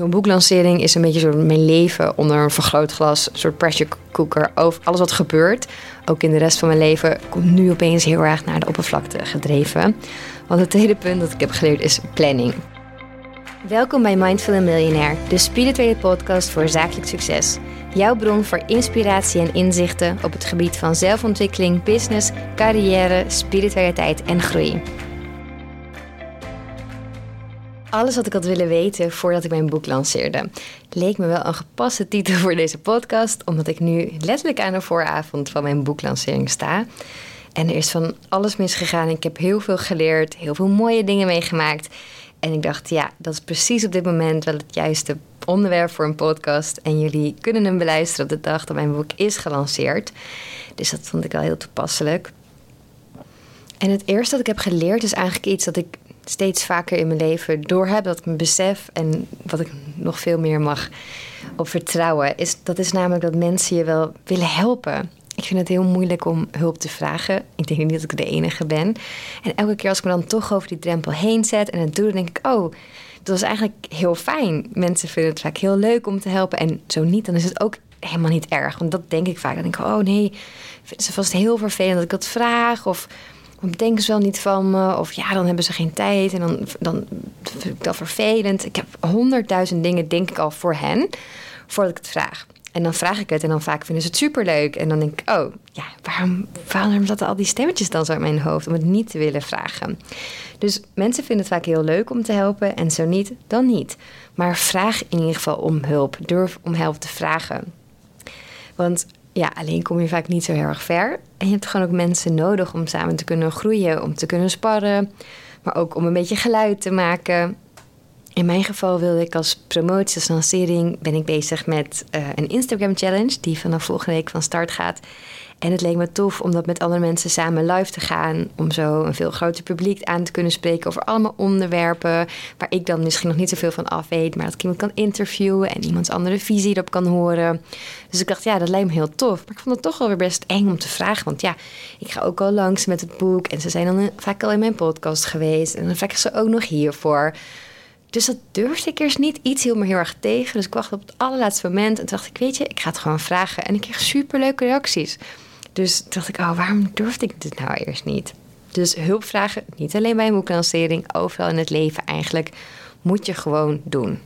Zo'n boeklancering is een beetje mijn leven onder een vergrootglas, een soort pressure cooker. Over alles wat gebeurt, ook in de rest van mijn leven, komt nu opeens heel erg naar de oppervlakte gedreven. Want het tweede punt dat ik heb geleerd is planning. Welkom bij Mindful Millionaire, de spirituele podcast voor zakelijk succes. Jouw bron voor inspiratie en inzichten op het gebied van zelfontwikkeling, business, carrière, spiritualiteit en groei. Alles wat ik had willen weten voordat ik mijn boek lanceerde. Leek me wel een gepaste titel voor deze podcast, omdat ik nu letterlijk aan de vooravond van mijn boeklancering sta. En er is van alles misgegaan. Ik heb heel veel geleerd, heel veel mooie dingen meegemaakt. En ik dacht, ja, dat is precies op dit moment wel het juiste onderwerp voor een podcast. En jullie kunnen hem beluisteren op de dag dat mijn boek is gelanceerd. Dus dat vond ik wel heel toepasselijk. En het eerste dat ik heb geleerd is eigenlijk iets dat ik steeds vaker in mijn leven doorheb, dat ik me besef en wat ik nog veel meer mag op vertrouwen, is dat is namelijk dat mensen je wel willen helpen. Ik vind het heel moeilijk om hulp te vragen. Ik denk niet dat ik de enige ben. En elke keer als ik me dan toch over die drempel heen zet en het doe, dan denk ik, oh, dat was eigenlijk heel fijn. Mensen vinden het vaak heel leuk om te helpen. En zo niet, dan is het ook helemaal niet erg. Want dat denk ik vaak. Dan denk ik, oh nee, vinden ze vast heel vervelend dat ik dat vraag. Of denken ze wel niet van me? Of ja, dan hebben ze geen tijd en dan, dan vind ik dat vervelend. Ik heb honderdduizend dingen, denk ik al, voor hen, voordat ik het vraag. En dan vraag ik het en dan vaak vinden ze het superleuk. En dan denk ik, oh, ja, waarom, waarom zaten al die stemmetjes dan zo in mijn hoofd om het niet te willen vragen? Dus mensen vinden het vaak heel leuk om te helpen en zo niet, dan niet. Maar vraag in ieder geval om hulp. Durf om hulp te vragen. Want ja, alleen kom je vaak niet zo heel erg ver. En je hebt gewoon ook mensen nodig om samen te kunnen groeien, om te kunnen sparren, maar ook om een beetje geluid te maken. In mijn geval wilde ik als promotie, als lancering, ben ik bezig met uh, een Instagram challenge die vanaf volgende week van start gaat. En het leek me tof om dat met andere mensen samen live te gaan. Om zo een veel groter publiek aan te kunnen spreken over allemaal onderwerpen. Waar ik dan misschien nog niet zoveel van af weet. Maar dat ik iemand kan interviewen en iemands andere visie erop kan horen. Dus ik dacht, ja, dat lijkt me heel tof. Maar ik vond het toch wel weer best eng om te vragen. Want ja, ik ga ook al langs met het boek. En ze zijn dan vaak al in mijn podcast geweest. En dan vraag ik ze ook nog hiervoor. Dus dat durfde ik eerst niet. Iets hield me heel erg tegen. Dus ik wachtte op het allerlaatste moment. En toen dacht ik, weet je, ik ga het gewoon vragen. En ik kreeg superleuke reacties. Dus dacht ik, oh, waarom durfde ik dit nou eerst niet? Dus hulp vragen, niet alleen bij een boeklancering, overal in het leven eigenlijk, moet je gewoon doen.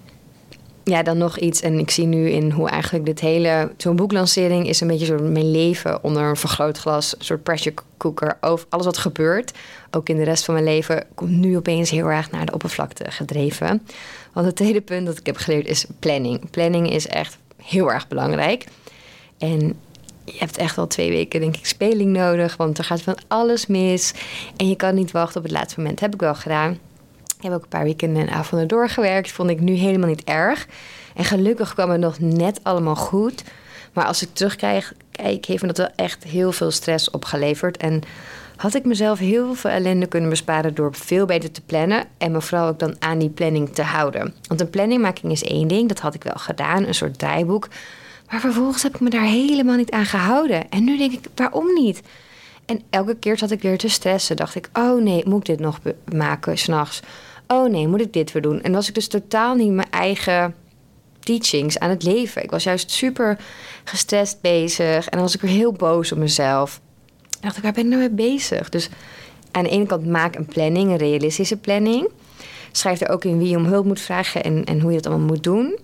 Ja, dan nog iets. En ik zie nu in hoe eigenlijk dit hele. Zo'n boeklancering is een beetje zo mijn leven onder een vergrootglas. Een soort pressure cooker. Over alles wat gebeurt, ook in de rest van mijn leven, komt nu opeens heel erg naar de oppervlakte gedreven. Want het tweede punt dat ik heb geleerd is planning. Planning is echt heel erg belangrijk. En je hebt echt wel twee weken, denk ik, speling nodig. Want er gaat van alles mis. En je kan niet wachten op het laatste moment. Heb ik wel gedaan. Ik heb ook een paar weken en avonden doorgewerkt. Vond ik nu helemaal niet erg. En gelukkig kwam het nog net allemaal goed. Maar als ik terugkijk, kijk, heeft me dat wel echt heel veel stress opgeleverd. En had ik mezelf heel veel ellende kunnen besparen door veel beter te plannen. En me vooral ook dan aan die planning te houden. Want een planningmaking is één ding, dat had ik wel gedaan. Een soort draaiboek. Maar vervolgens heb ik me daar helemaal niet aan gehouden. En nu denk ik, waarom niet? En elke keer zat ik weer te stressen. Dacht ik, oh nee, moet ik dit nog maken s'nachts? Oh nee, moet ik dit weer doen? En was ik dus totaal niet mijn eigen teachings aan het leven. Ik was juist super gestrest bezig. En dan was ik weer heel boos op mezelf. En dacht ik, waar ben ik nou mee bezig? Dus aan de ene kant maak een planning, een realistische planning. Schrijf er ook in wie je om hulp moet vragen en, en hoe je het allemaal moet doen.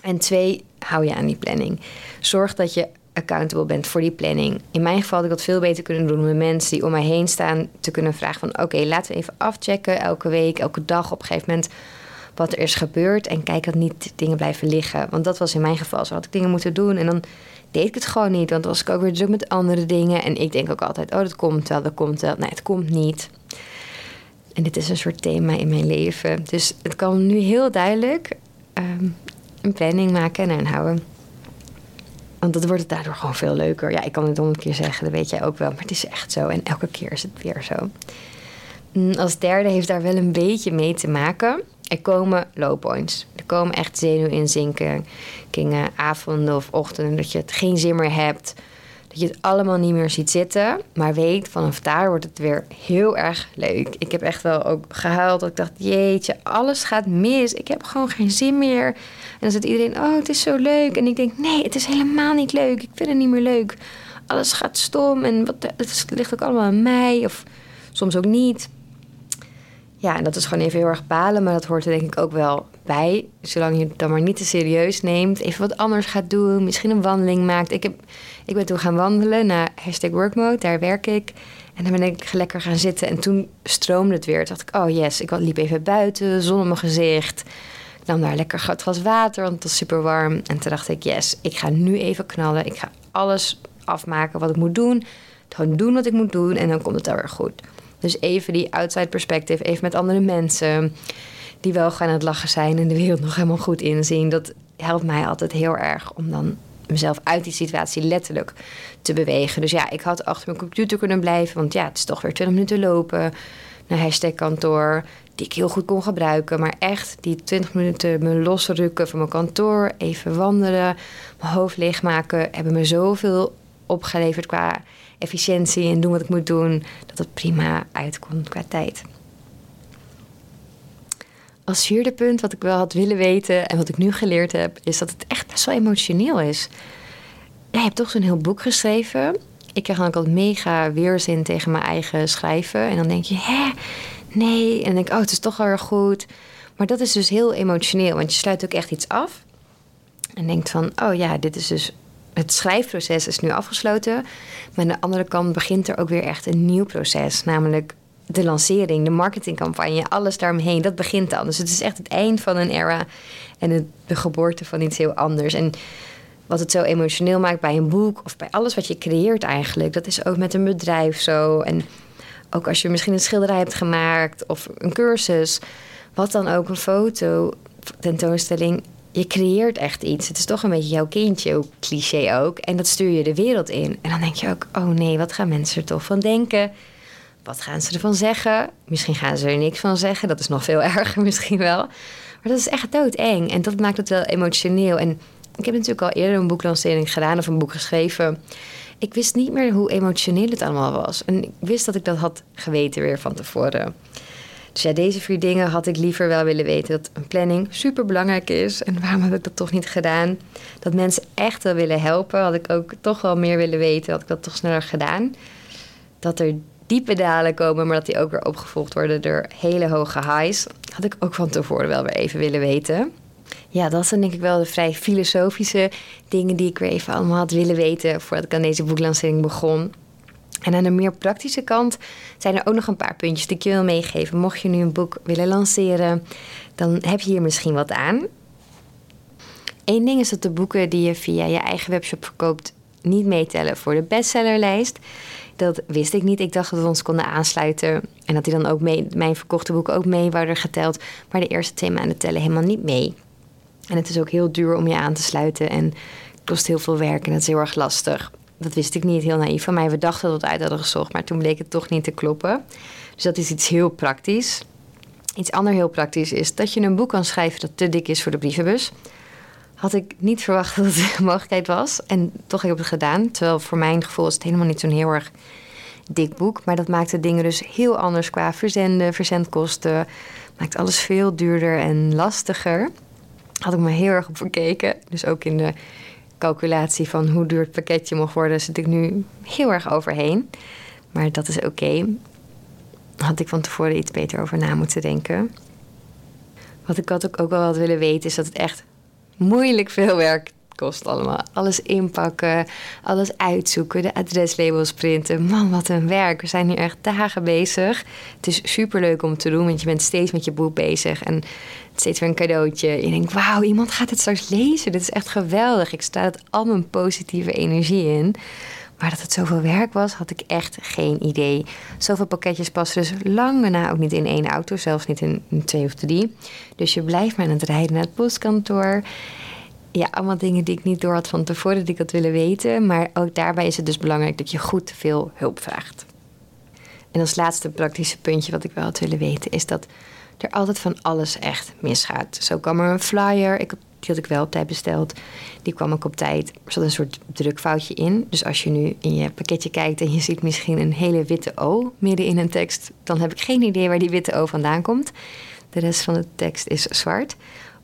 En twee, hou je aan die planning. Zorg dat je accountable bent voor die planning. In mijn geval had ik dat veel beter kunnen doen met mensen die om mij heen staan te kunnen vragen van oké, laten we even afchecken elke week, elke dag op een gegeven moment wat er is gebeurd en kijk dat niet dingen blijven liggen. Want dat was in mijn geval zo had ik dingen moeten doen en dan deed ik het gewoon niet, want dan was ik ook weer druk met andere dingen en ik denk ook altijd oh dat komt wel, dat komt wel. Nee, het komt niet. En dit is een soort thema in mijn leven. Dus het kan nu heel duidelijk. Ehm, een planning maken en aanhouden. Want dat wordt het daardoor gewoon veel leuker. Ja, ik kan het honderd keer zeggen, dat weet jij ook wel. Maar het is echt zo. En elke keer is het weer zo. Mm, als derde heeft daar wel een beetje mee te maken. Er komen low points. Er komen echt zenuwinzinkingen, avonden of ochtenden dat je het geen zin meer hebt. Dat je het allemaal niet meer ziet zitten. Maar weet, vanaf daar wordt het weer heel erg leuk. Ik heb echt wel ook gehuild. Dat ik dacht, jeetje, alles gaat mis. Ik heb gewoon geen zin meer. En dan zit iedereen, oh, het is zo leuk. En ik denk, nee, het is helemaal niet leuk. Ik vind het niet meer leuk. Alles gaat stom en wat, het ligt ook allemaal aan mij. Of soms ook niet. Ja, en dat is gewoon even heel erg balen, maar dat hoort er denk ik ook wel bij. Zolang je het dan maar niet te serieus neemt. Even wat anders gaat doen. Misschien een wandeling maakt. Ik, heb, ik ben toen gaan wandelen naar hashtag workmode. Daar werk ik. En dan ben ik lekker gaan zitten. En toen stroomde het weer. Toen dacht ik, oh yes. Ik liep even buiten, zon op mijn gezicht. Nam daar lekker een glas water, want het was super warm. En toen dacht ik, yes, ik ga nu even knallen. Ik ga alles afmaken wat ik moet doen. Gewoon doen wat ik moet doen. En dan komt het weer goed. Dus even die outside perspective, even met andere mensen die wel gewoon aan het lachen zijn en de wereld nog helemaal goed inzien. Dat helpt mij altijd heel erg om dan mezelf uit die situatie letterlijk te bewegen. Dus ja, ik had achter mijn computer kunnen blijven, want ja, het is toch weer 20 minuten lopen naar hashtag kantoor, die ik heel goed kon gebruiken. Maar echt die 20 minuten me losrukken van mijn kantoor, even wandelen, mijn hoofd leegmaken, hebben me zoveel opgeleverd qua efficiëntie en doen wat ik moet doen, dat het prima uitkomt qua tijd. Als vierde punt wat ik wel had willen weten en wat ik nu geleerd heb, is dat het echt best wel emotioneel is. Jij hebt toch zo'n heel boek geschreven. Ik krijg dan ook altijd mega weerzin tegen mijn eigen schrijven. En dan denk je, hè, nee. En dan denk ik, oh, het is toch wel erg goed. Maar dat is dus heel emotioneel, want je sluit ook echt iets af. En denkt van, oh ja, dit is dus het schrijfproces is nu afgesloten. Maar aan de andere kant begint er ook weer echt een nieuw proces. Namelijk de lancering, de marketingcampagne, alles daaromheen. Dat begint dan. Dus het is echt het eind van een era en de geboorte van iets heel anders. En wat het zo emotioneel maakt bij een boek of bij alles wat je creëert eigenlijk. Dat is ook met een bedrijf zo. En ook als je misschien een schilderij hebt gemaakt of een cursus. Wat dan ook, een foto, tentoonstelling je creëert echt iets. Het is toch een beetje jouw kindje, cliché ook. En dat stuur je de wereld in. En dan denk je ook, oh nee, wat gaan mensen er toch van denken? Wat gaan ze ervan zeggen? Misschien gaan ze er niks van zeggen. Dat is nog veel erger misschien wel. Maar dat is echt doodeng. En dat maakt het wel emotioneel. En ik heb natuurlijk al eerder een boeklancering gedaan of een boek geschreven. Ik wist niet meer hoe emotioneel het allemaal was. En ik wist dat ik dat had geweten weer van tevoren. Dus ja, deze vier dingen had ik liever wel willen weten. Dat een planning super belangrijk is. En waarom heb ik dat toch niet gedaan? Dat mensen echt wel willen helpen. Had ik ook toch wel meer willen weten. Had ik dat toch sneller gedaan. Dat er diepe dalen komen, maar dat die ook weer opgevolgd worden door hele hoge highs. Had ik ook van tevoren wel weer even willen weten. Ja, dat zijn denk ik wel de vrij filosofische dingen die ik weer even allemaal had willen weten voordat ik aan deze boeklancering begon. En aan de meer praktische kant zijn er ook nog een paar puntjes die ik je wil meegeven. Mocht je nu een boek willen lanceren, dan heb je hier misschien wat aan. Eén ding is dat de boeken die je via je eigen webshop verkoopt niet meetellen voor de bestsellerlijst. Dat wist ik niet. Ik dacht dat we ons konden aansluiten en dat die dan ook mee, mijn verkochte boeken ook mee worden geteld. Maar de eerste twee maanden tellen helemaal niet mee. En het is ook heel duur om je aan te sluiten en kost heel veel werk en dat is heel erg lastig dat wist ik niet, heel naïef van mij. We dachten dat het uit hadden gezocht, maar toen bleek het toch niet te kloppen. Dus dat is iets heel praktisch. Iets anders heel praktisch is dat je een boek kan schrijven dat te dik is voor de brievenbus. Had ik niet verwacht dat het een mogelijkheid was. En toch heb ik het gedaan. Terwijl voor mijn gevoel is het helemaal niet zo'n heel erg dik boek. Maar dat maakte dingen dus heel anders qua verzenden, verzendkosten. Maakt alles veel duurder en lastiger. Had ik me heel erg op verkeken. Dus ook in de calculatie van hoe duur het pakketje mocht worden, zit ik nu heel erg overheen. Maar dat is oké. Had ik van tevoren iets beter over na moeten denken. Wat ik had ook, ook wel had willen weten, is dat het echt moeilijk veel werk kost allemaal. Alles inpakken, alles uitzoeken, de adreslabels printen. Man, wat een werk. We zijn hier echt dagen bezig. Het is super leuk om te doen, want je bent steeds met je boek bezig. En steeds weer een cadeautje. Je denkt, wauw, iemand gaat het straks lezen. Dit is echt geweldig. Ik sta het al mijn positieve energie in. Maar dat het zoveel werk was, had ik echt geen idee. Zoveel pakketjes passen dus lang daarna ook niet in één auto, zelfs niet in twee of drie. Dus je blijft maar aan het rijden naar het postkantoor ja, allemaal dingen die ik niet door had van tevoren, die ik had willen weten. Maar ook daarbij is het dus belangrijk dat je goed veel hulp vraagt. En als laatste praktische puntje wat ik wel had willen weten, is dat er altijd van alles echt misgaat. Zo kwam er een flyer. Ik Die had ik wel op tijd besteld. Die kwam ook op tijd. Er zat een soort drukfoutje in. Dus als je nu in je pakketje kijkt en je ziet misschien een hele witte O midden in een tekst, dan heb ik geen idee waar die witte O vandaan komt. De rest van de tekst is zwart.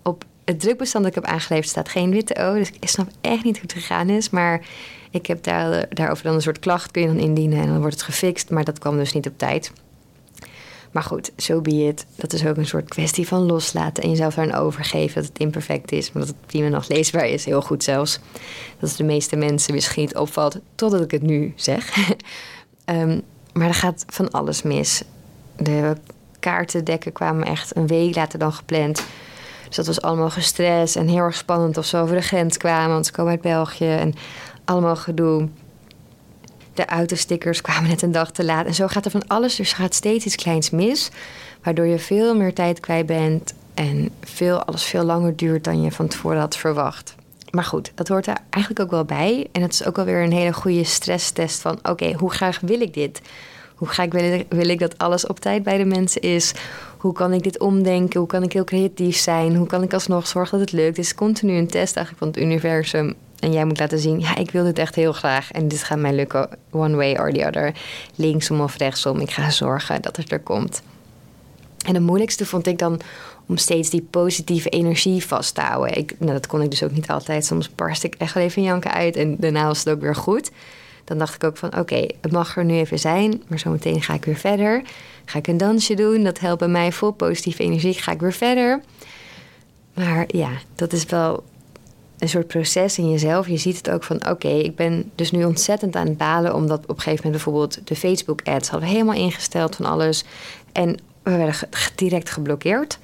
Op het drukbestand dat ik heb aangeleverd staat geen witte O. Dus ik snap echt niet hoe het gegaan is. Maar ik heb daar, daarover dan een soort klacht kun je dan indienen en dan wordt het gefixt. Maar dat kwam dus niet op tijd. Maar goed, zo so be. Dat is ook een soort kwestie van loslaten en jezelf daaraan overgeven dat het imperfect is, maar dat het prima nog leesbaar is. Heel goed zelfs. Dat is de meeste mensen misschien niet opvalt, totdat ik het nu zeg. um, maar er gaat van alles mis. De kaartendekken kwamen echt een week later dan gepland. Dus dat was allemaal gestrest en heel erg spannend of ze over de grens kwamen, want ze komen uit België en allemaal gedoe. De autostickers kwamen net een dag te laat. En zo gaat er van alles. Dus gaat steeds iets kleins mis. Waardoor je veel meer tijd kwijt bent. En veel, alles veel langer duurt dan je van tevoren had verwacht. Maar goed, dat hoort er eigenlijk ook wel bij. En het is ook wel weer een hele goede stresstest van... oké, hoe graag wil ik dit? Hoe wil ik, wil ik dat alles op tijd bij de mensen is? Hoe kan ik dit omdenken? Hoe kan ik heel creatief zijn? Hoe kan ik alsnog zorgen dat het lukt? Het is continu een test eigenlijk van het universum en jij moet laten zien, ja, ik wil dit echt heel graag. En dit gaat mij lukken, one way or the other. Linksom of rechtsom. Ik ga zorgen dat het er komt. En het moeilijkste vond ik dan om steeds die positieve energie vast te houden. Ik, nou, dat kon ik dus ook niet altijd. Soms barst ik echt wel even janken uit en daarna was het ook weer goed. Dan dacht ik ook van oké, het mag er nu even zijn, maar zometeen ga ik weer verder. Ga ik een dansje doen, dat helpt bij mij vol positieve energie. Ga ik weer verder. Maar ja, dat is wel een soort proces in jezelf. Je ziet het ook van, oké, ik ben dus nu ontzettend aan het balen... omdat op een gegeven moment bijvoorbeeld de Facebook-ads... hadden we helemaal ingesteld van alles. En we werden direct geblokkeerd.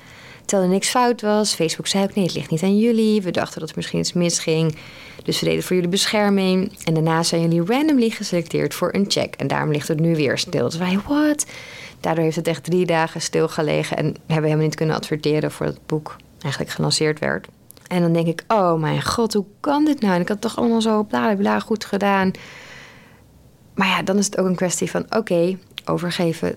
Terwijl er niks fout was. Facebook zei ook, nee, het ligt niet aan jullie. We dachten dat er misschien iets misging. Dus we voor jullie bescherming. En daarna zijn jullie randomly geselecteerd voor een check. En daarom ligt het nu weer stil. Dus wij, what? Daardoor heeft het echt drie dagen stilgelegen... en hebben we helemaal niet kunnen adverteren... voordat het boek eigenlijk gelanceerd werd. En dan denk ik, oh mijn god, hoe kan dit nou? En ik had het toch allemaal zo bla goed gedaan. Maar ja, dan is het ook een kwestie van, oké, overgeven.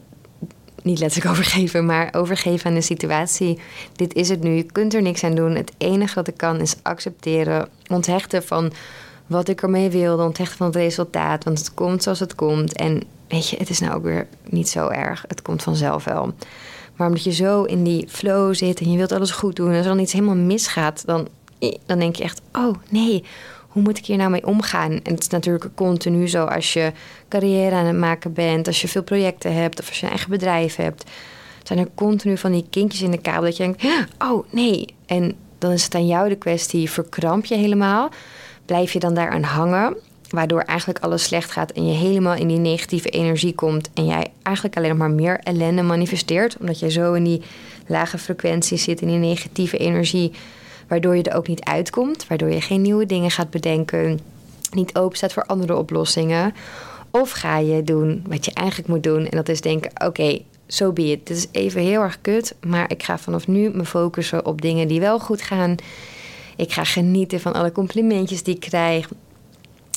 Niet letterlijk overgeven, maar overgeven aan de situatie. Dit is het nu, je kunt er niks aan doen. Het enige wat ik kan is accepteren, onthechten van wat ik ermee wilde, onthechten van het resultaat. Want het komt zoals het komt. En weet je, het is nou ook weer niet zo erg. Het komt vanzelf wel. Maar omdat je zo in die flow zit en je wilt alles goed doen... en als er dan iets helemaal misgaat, dan, dan denk je echt... oh nee, hoe moet ik hier nou mee omgaan? En het is natuurlijk continu zo als je carrière aan het maken bent... als je veel projecten hebt of als je een eigen bedrijf hebt... zijn er continu van die kinkjes in de kabel dat je denkt... oh nee, en dan is het aan jou de kwestie, verkramp je helemaal... Blijf je dan daar aan hangen? Waardoor eigenlijk alles slecht gaat en je helemaal in die negatieve energie komt. En jij eigenlijk alleen nog maar meer ellende manifesteert. Omdat jij zo in die lage frequentie zit, in die negatieve energie. Waardoor je er ook niet uitkomt. Waardoor je geen nieuwe dingen gaat bedenken. Niet open staat voor andere oplossingen. Of ga je doen wat je eigenlijk moet doen. En dat is denken: oké, zo so be it. Dit is even heel erg kut. Maar ik ga vanaf nu me focussen op dingen die wel goed gaan. Ik ga genieten van alle complimentjes die ik krijg.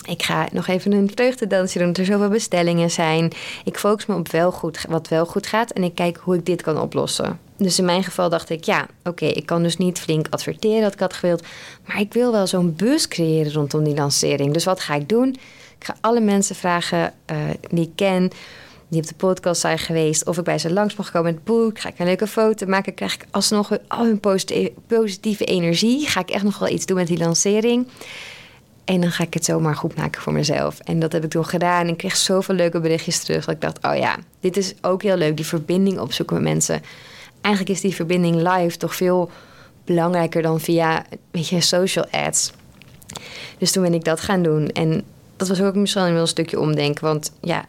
Ik ga nog even een vreugdedansje doen, er zoveel bestellingen zijn. Ik focus me op wel goed, wat wel goed gaat en ik kijk hoe ik dit kan oplossen. Dus in mijn geval dacht ik, ja, oké, ik kan dus niet flink adverteren dat ik had gewild. Maar ik wil wel zo'n bus creëren rondom die lancering. Dus wat ga ik doen? Ik ga alle mensen vragen uh, die ik ken, die op de podcast zijn geweest, of ik bij ze langs mag komen met het boek. Ga ik een leuke foto maken? Krijg ik alsnog al hun positieve energie? Ga ik echt nog wel iets doen met die lancering? En dan ga ik het zomaar goed maken voor mezelf. En dat heb ik toen gedaan. En ik kreeg zoveel leuke berichtjes terug. Dat ik dacht, oh ja, dit is ook heel leuk. Die verbinding opzoeken met mensen. Eigenlijk is die verbinding live toch veel belangrijker dan via, weet je, social ads. Dus toen ben ik dat gaan doen. En dat was ook misschien wel een stukje omdenken. Want ja,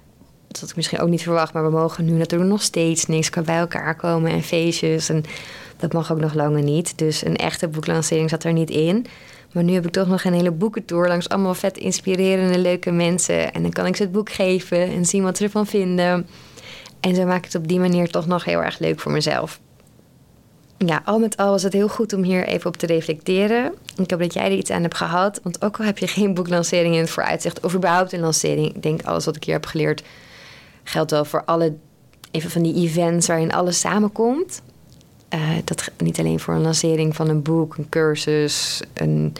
dat had ik misschien ook niet verwacht. Maar we mogen nu natuurlijk nog steeds niks kan bij elkaar komen en feestjes. En dat mag ook nog langer niet. Dus een echte boeklancering zat er niet in. Maar nu heb ik toch nog een hele boekentour langs allemaal vet inspirerende, leuke mensen. En dan kan ik ze het boek geven en zien wat ze ervan vinden. En zo maak ik het op die manier toch nog heel erg leuk voor mezelf. Ja, al met al was het heel goed om hier even op te reflecteren. Ik hoop dat jij er iets aan hebt gehad. Want ook al heb je geen boeklancering in het vooruitzicht... of überhaupt een lancering... ik denk alles wat ik hier heb geleerd... geldt wel voor alle even van die events waarin alles samenkomt. Uh, dat niet alleen voor een lancering van een boek, een cursus, een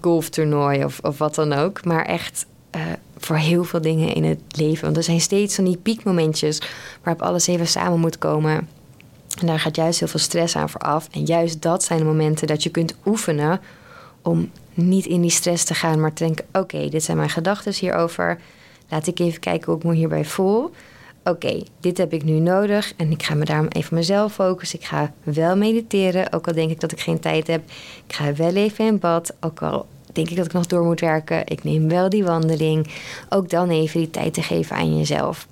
golftoernooi of, of wat dan ook, maar echt uh, voor heel veel dingen in het leven. Want er zijn steeds van die piekmomentjes waarop alles even samen moet komen. En daar gaat juist heel veel stress aan vooraf. En juist dat zijn de momenten dat je kunt oefenen om niet in die stress te gaan, maar te denken: oké, dit zijn mijn gedachten hierover. Laat ik even kijken hoe ik me hierbij voel. Oké, dit heb ik nu nodig en ik ga me daarom even mezelf focussen. Ik ga wel mediteren, ook al denk ik dat ik geen tijd heb. Ik ga wel even in bad, ook al denk ik dat ik nog door moet werken. Ik neem wel die wandeling. Ook dan even die tijd te geven aan jezelf.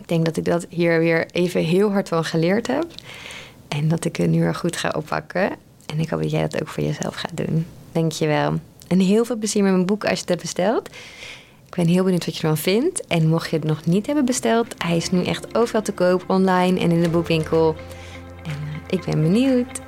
Ik denk dat ik dat hier weer even heel hard van geleerd heb. En dat ik het nu weer goed ga oppakken. En ik hoop dat jij dat ook voor jezelf gaat doen. Dank je wel. En heel veel plezier met mijn boek als je het hebt besteld. Ik ben heel benieuwd wat je ervan vindt. En mocht je het nog niet hebben besteld, hij is nu echt overal te koop, online en in de boekwinkel. En uh, ik ben benieuwd.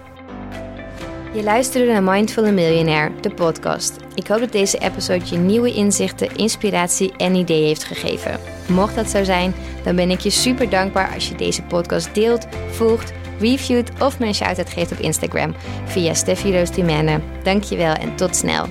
Je luisterde naar Mindful Millionaire, de podcast. Ik hoop dat deze episode je nieuwe inzichten, inspiratie en ideeën heeft gegeven. Mocht dat zo zijn, dan ben ik je super dankbaar als je deze podcast deelt, volgt, reviewt of een shout-out geeft op Instagram via Steffi Roos Dankjewel en tot snel.